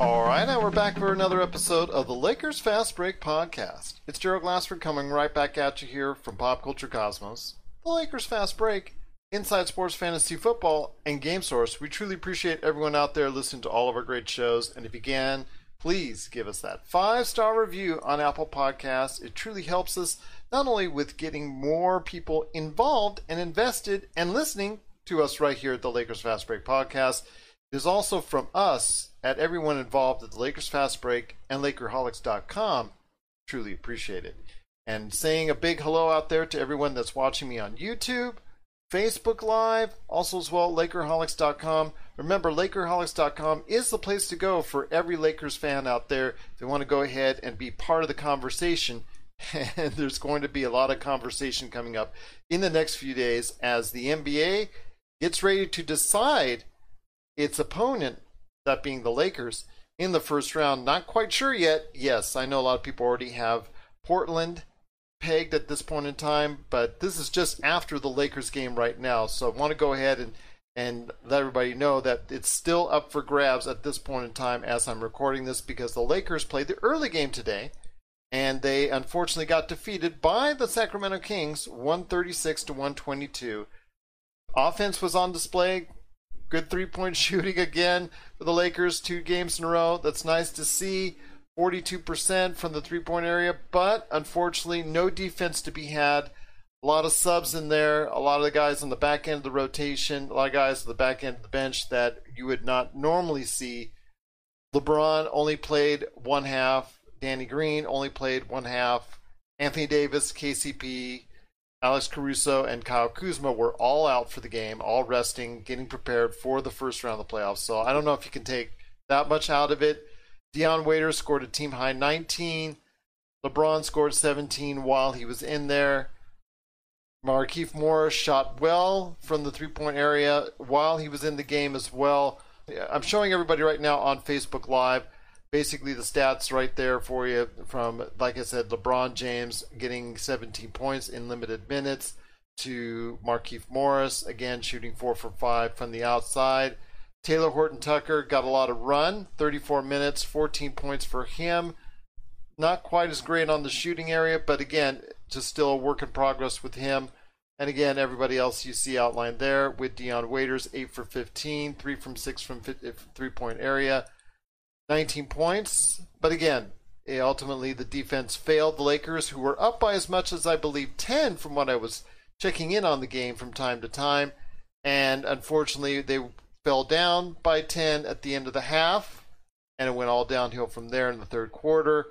right, now we're back for another episode of the Lakers Fast Break podcast. It's Gerald Glassford coming right back at you here from Pop Culture Cosmos. The Lakers Fast Break, Inside Sports Fantasy Football, and Game Source. We truly appreciate everyone out there listening to all of our great shows. And if you can, please give us that five star review on Apple Podcasts. It truly helps us not only with getting more people involved and invested and listening to us right here at the Lakers Fast Break podcast, it is also from us at everyone involved at the Lakers Fast Break and Lakerholics.com. Truly appreciate it. And saying a big hello out there to everyone that's watching me on YouTube, Facebook Live, also as well Lakerholics.com. Remember, Lakerholics.com is the place to go for every Lakers fan out there. If they want to go ahead and be part of the conversation, and there's going to be a lot of conversation coming up in the next few days as the NBA gets ready to decide its opponent, that being the Lakers, in the first round. Not quite sure yet. Yes, I know a lot of people already have Portland pegged at this point in time, but this is just after the Lakers game right now. So I want to go ahead and and let everybody know that it's still up for grabs at this point in time as I'm recording this because the Lakers played the early game today and they unfortunately got defeated by the Sacramento Kings 136 to 122. Offense was on display, good three-point shooting again for the Lakers two games in a row. That's nice to see. 42% from the three-point area, but unfortunately no defense to be had. A lot of subs in there, a lot of the guys on the back end of the rotation, a lot of guys on the back end of the bench that you would not normally see. LeBron only played one half. Danny Green only played one half. Anthony Davis, KCP, Alex Caruso, and Kyle Kuzma were all out for the game, all resting, getting prepared for the first round of the playoffs. So I don't know if you can take that much out of it. Dion Waiters scored a team high 19. LeBron scored 17 while he was in there. Markieff Morris shot well from the three point area while he was in the game as well. I'm showing everybody right now on Facebook Live basically the stats right there for you from, like I said, LeBron James getting 17 points in limited minutes to Markieff Morris, again shooting 4 for 5 from the outside. Talen Horton Tucker got a lot of run, 34 minutes, 14 points for him. Not quite as great on the shooting area, but again, just still a work in progress with him. And again, everybody else you see outlined there with Dion Waiters, 8 for 15, 3 from 6 from three point area. 19 points. But again, eh, ultimately the defense failed the Lakers, who were up by as much as I believe 10 from what I was checking in on the game from time to time. And unfortunately, they fell down by 10 at the end of the half, and it went all downhill from there in the third quarter.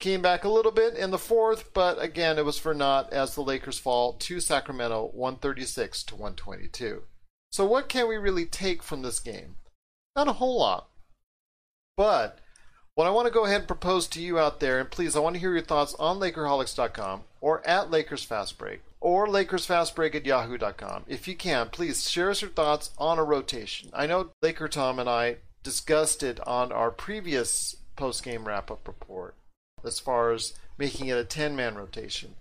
Came back a little bit in the fourth, but again, it was for naught as the Lakers fall to Sacramento 136 to 122. So, what can we really take from this game? Not a whole lot. But what I want to go ahead and propose to you out there, and please, I want to hear your thoughts on Lakerholics.com or at Lakers Fast Break or LakersFastBreak at Yahoo.com. If you can, please share us your thoughts on a rotation. I know Laker Tom and I discussed it on our previous post game wrap up report as far as making it a 10 man rotation.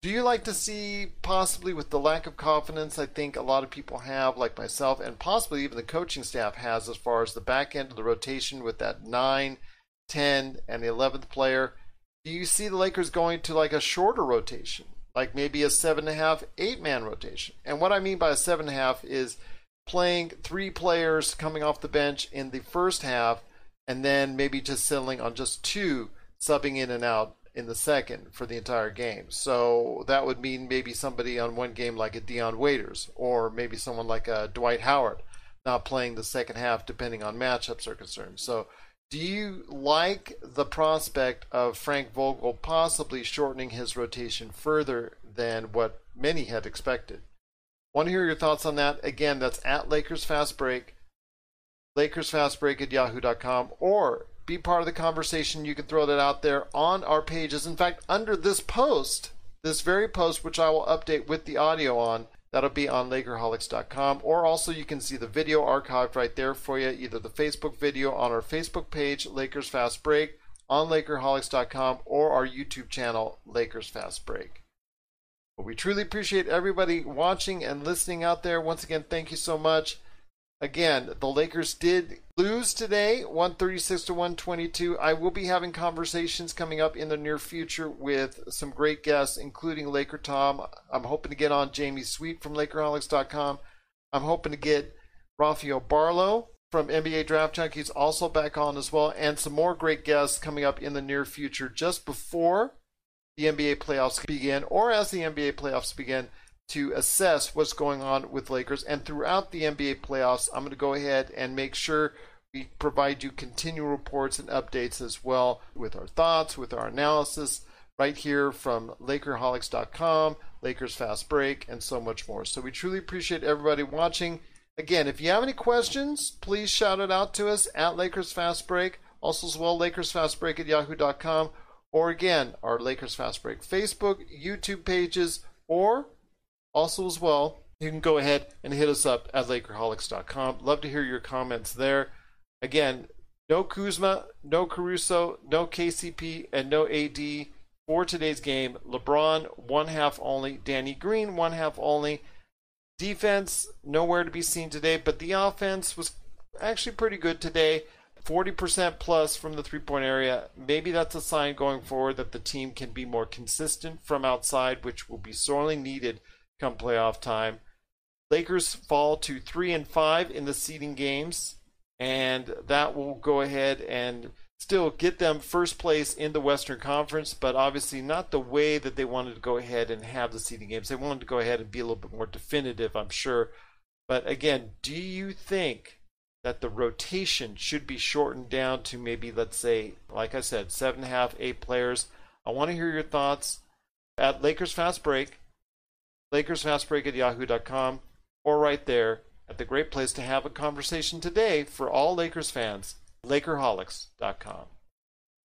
Do you like to see, possibly with the lack of confidence I think a lot of people have, like myself, and possibly even the coaching staff has, as far as the back end of the rotation with that 9, 10, and the 11th player? Do you see the Lakers going to like a shorter rotation, like maybe a 7.5, 8 man rotation? And what I mean by a 7.5 is playing three players coming off the bench in the first half, and then maybe just settling on just two subbing in and out in the second for the entire game. So that would mean maybe somebody on one game like a Dion Waiters or maybe someone like a Dwight Howard not playing the second half depending on matchups are concerned. So do you like the prospect of Frank Vogel possibly shortening his rotation further than what many had expected? Want to hear your thoughts on that? Again, that's at Lakers Fast Break, Lakers Fast Break at yahoo.com, or be part of the conversation. You can throw that out there on our pages. In fact, under this post, this very post, which I will update with the audio on, that'll be on Lakerholics.com. Or also, you can see the video archived right there for you, either the Facebook video on our Facebook page, Lakers Fast Break, on Lakerholics.com, or our YouTube channel, Lakers Fast Break. But we truly appreciate everybody watching and listening out there. Once again, thank you so much. Again, the Lakers did lose today, 136 to 122. I will be having conversations coming up in the near future with some great guests, including Laker Tom. I'm hoping to get on Jamie Sweet from LakerHolics.com. I'm hoping to get Rafael Barlow from NBA Draft Junkies also back on as well, and some more great guests coming up in the near future just before the NBA playoffs begin or as the NBA playoffs begin to assess what's going on with Lakers. And throughout the NBA playoffs, I'm going to go ahead and make sure we provide you continual reports and updates as well with our thoughts, with our analysis, right here from Lakerholics.com, Lakers Fast Break, and so much more. So we truly appreciate everybody watching. Again, if you have any questions, please shout it out to us at Lakers Fast Break. Also, as well, Lakers Fast Break at yahoo.com. Or again, our Lakers Fast Break Facebook, YouTube pages, or also as well, you can go ahead and hit us up at Lakerholics.com. Love to hear your comments there. Again, no Kuzma, no Caruso, no KCP, and no AD for today's game. LeBron, one half only. Danny Green, one half only. Defense, nowhere to be seen today, but the offense was actually pretty good today. 40% plus from the three point area. Maybe that's a sign going forward that the team can be more consistent from outside, which will be sorely needed come playoff time. Lakers fall to 3 and 5 in the seeding games, and that will go ahead and still get them first place in the Western Conference, but obviously not the way that they wanted to go ahead and have the seeding games. They wanted to go ahead and be a little bit more definitive, I'm sure. But again, do you think that the rotation should be shortened down to maybe, let's say, like I said, seven and a half, eight players? I want to hear your thoughts at Lakers Fast Break, Lakers Fast Break at yahoo.com, or right there at the great place to have a conversation today for all Lakers fans Lakerholics.com.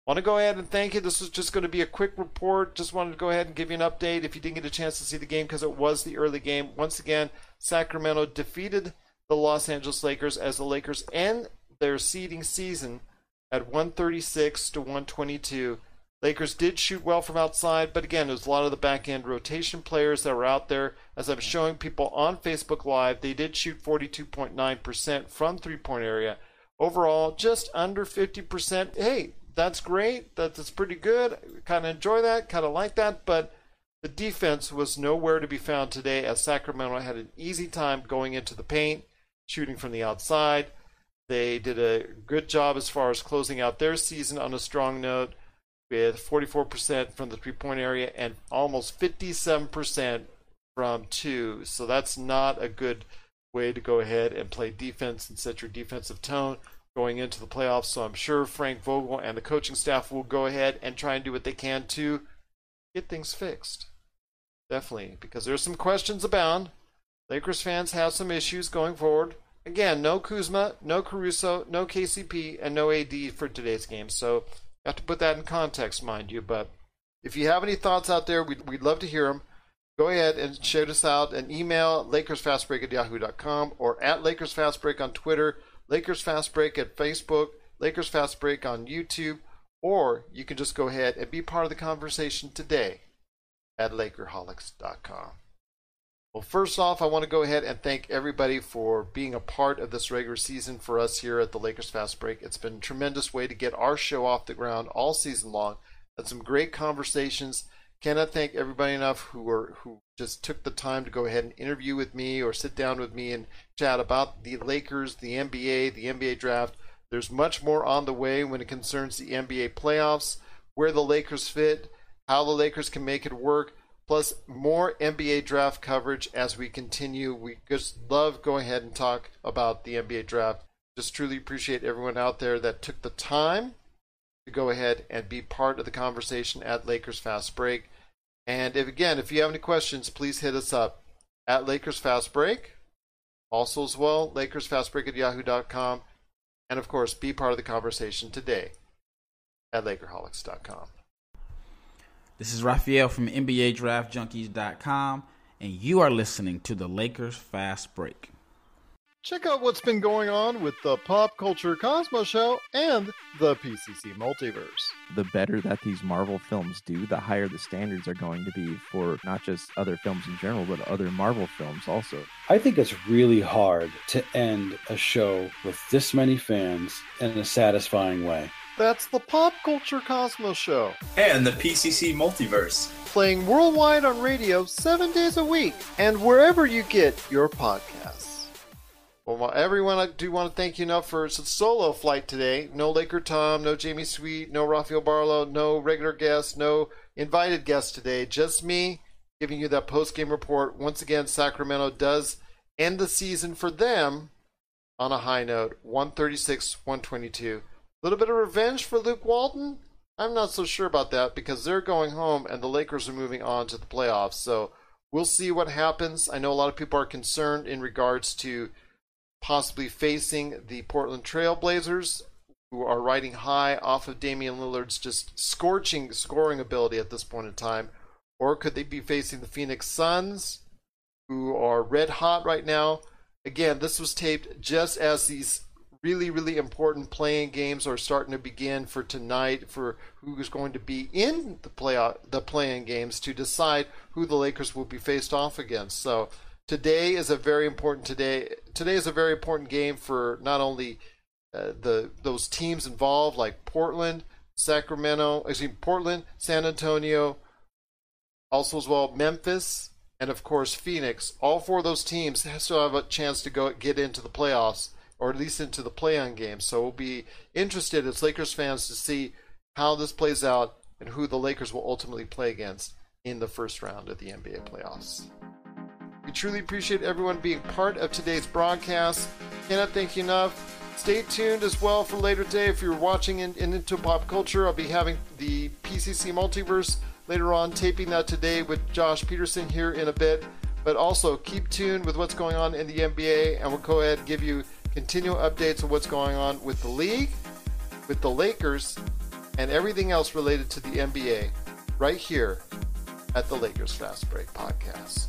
Want to go ahead and thank you. This was just going to be a quick report. Just wanted to go ahead and give you an update if you didn't get a chance to see the game because it was the early game. Once again, Sacramento defeated the Los Angeles Lakers as the Lakers end their seeding season at 136 to 122. Lakers did shoot well from outside, but again, there's a lot of the back end rotation players that were out there. As I'm showing people on Facebook Live, they did shoot 42.9% from three point area overall just under 50%. Hey, that's great. That's pretty good. Kind of enjoy that, kind of like that, but the defense was nowhere to be found today as Sacramento had an easy time going into the paint, shooting from the outside. They did a good job as far as closing out their season on a strong note with 44% from the three point area and almost 57% from two. So that's not a good way to go ahead and play defense and set your defensive tone going into the playoffs. So I'm sure Frank Vogel and the coaching staff will go ahead and try and do what they can to get things fixed. Definitely, because there's some questions abound. Lakers fans have some issues going forward. Again, no Kuzma, no Caruso, no KCP, and no AD for today's game. So have to put that in context, mind you. But if you have any thoughts out there, we'd, we'd love to hear them go ahead and shout us out an email lakersfastbreak at yahoo.com or at lakersfastbreak on twitter LakersFastBreak at facebook LakersFastBreak on youtube or you can just go ahead and be part of the conversation today at lakerholics.com well first off i want to go ahead and thank everybody for being a part of this regular season for us here at the lakers fast break. It's been a tremendous way to get our show off the ground all season long. Had some great conversations. Cannot thank everybody enough who were who just took the time to go ahead and interview with me or sit down with me and chat about the Lakers, the NBA, the NBA draft. There's much more on the way when it concerns the NBA playoffs, where the Lakers fit, how the Lakers can make it work, plus more NBA draft coverage as we continue. We just love going ahead and talk about the NBA draft. Just truly appreciate everyone out there that took the time to go ahead and be part of the conversation at Lakers Fast Break. And if again, if you have any questions, please hit us up at Lakers Fast Break. Also, as well, Lakers Fast Break at yahoo.com. And of course, be part of the conversation today at Lakerholics.com. This is Raphael from NBA Draft Junkies.com, and you are listening to the Lakers Fast Break. Check out what's been going on with the Pop Culture Cosmos Show and the PCC Multiverse. The better that these Marvel films do, the higher the standards are going to be for not just other films in general, but other Marvel films also. I think it's really hard to end a show with this many fans in a satisfying way. That's the Pop Culture Cosmos Show. And the PCC Multiverse. Playing worldwide on radio seven days a week and wherever you get your podcasts. Well, everyone, I do want to thank you enough for a solo flight today. No Laker Tom, no Jamie Sweet, no Rafael Barlow, no regular guests, no invited guests today. Just me giving you that post game report. Once again, Sacramento does end the season for them on a high note 136 122. A little bit of revenge for Luke Walton? I'm not so sure about that because they're going home and the Lakers are moving on to the playoffs. So we'll see what happens. I know a lot of people are concerned in regards to possibly facing the Portland Trailblazers, who are riding high off of Damian Lillard's just scorching scoring ability at this point in time. Or could they be facing the Phoenix Suns, who are red hot right now? Again, this was taped just as these really, really important play-in games are starting to begin for tonight for who is going to be in the play the play-in games to decide who the Lakers will be faced off against. So today is a very important today. Today is a very important game for not only uh, the those teams involved like Portland, Sacramento, excuse me, Portland, San Antonio, also as well Memphis, and of course Phoenix. All four of those teams still have a chance to go get into the playoffs or at least into the play-on game. So we'll be interested as Lakers fans to see how this plays out and who the Lakers will ultimately play against in the first round of the NBA playoffs. We truly appreciate everyone being part of today's broadcast. Cannot thank you enough. Stay tuned as well for later today. If you're watching in, in into pop culture, I'll be having the PCC Multiverse later on, taping that today with Josh Peterson here in a bit. But also keep tuned with what's going on in the NBA, and we'll go ahead and give you continual updates of what's going on with the league, with the Lakers, and everything else related to the NBA right here at the Lakers Fast Break Podcast.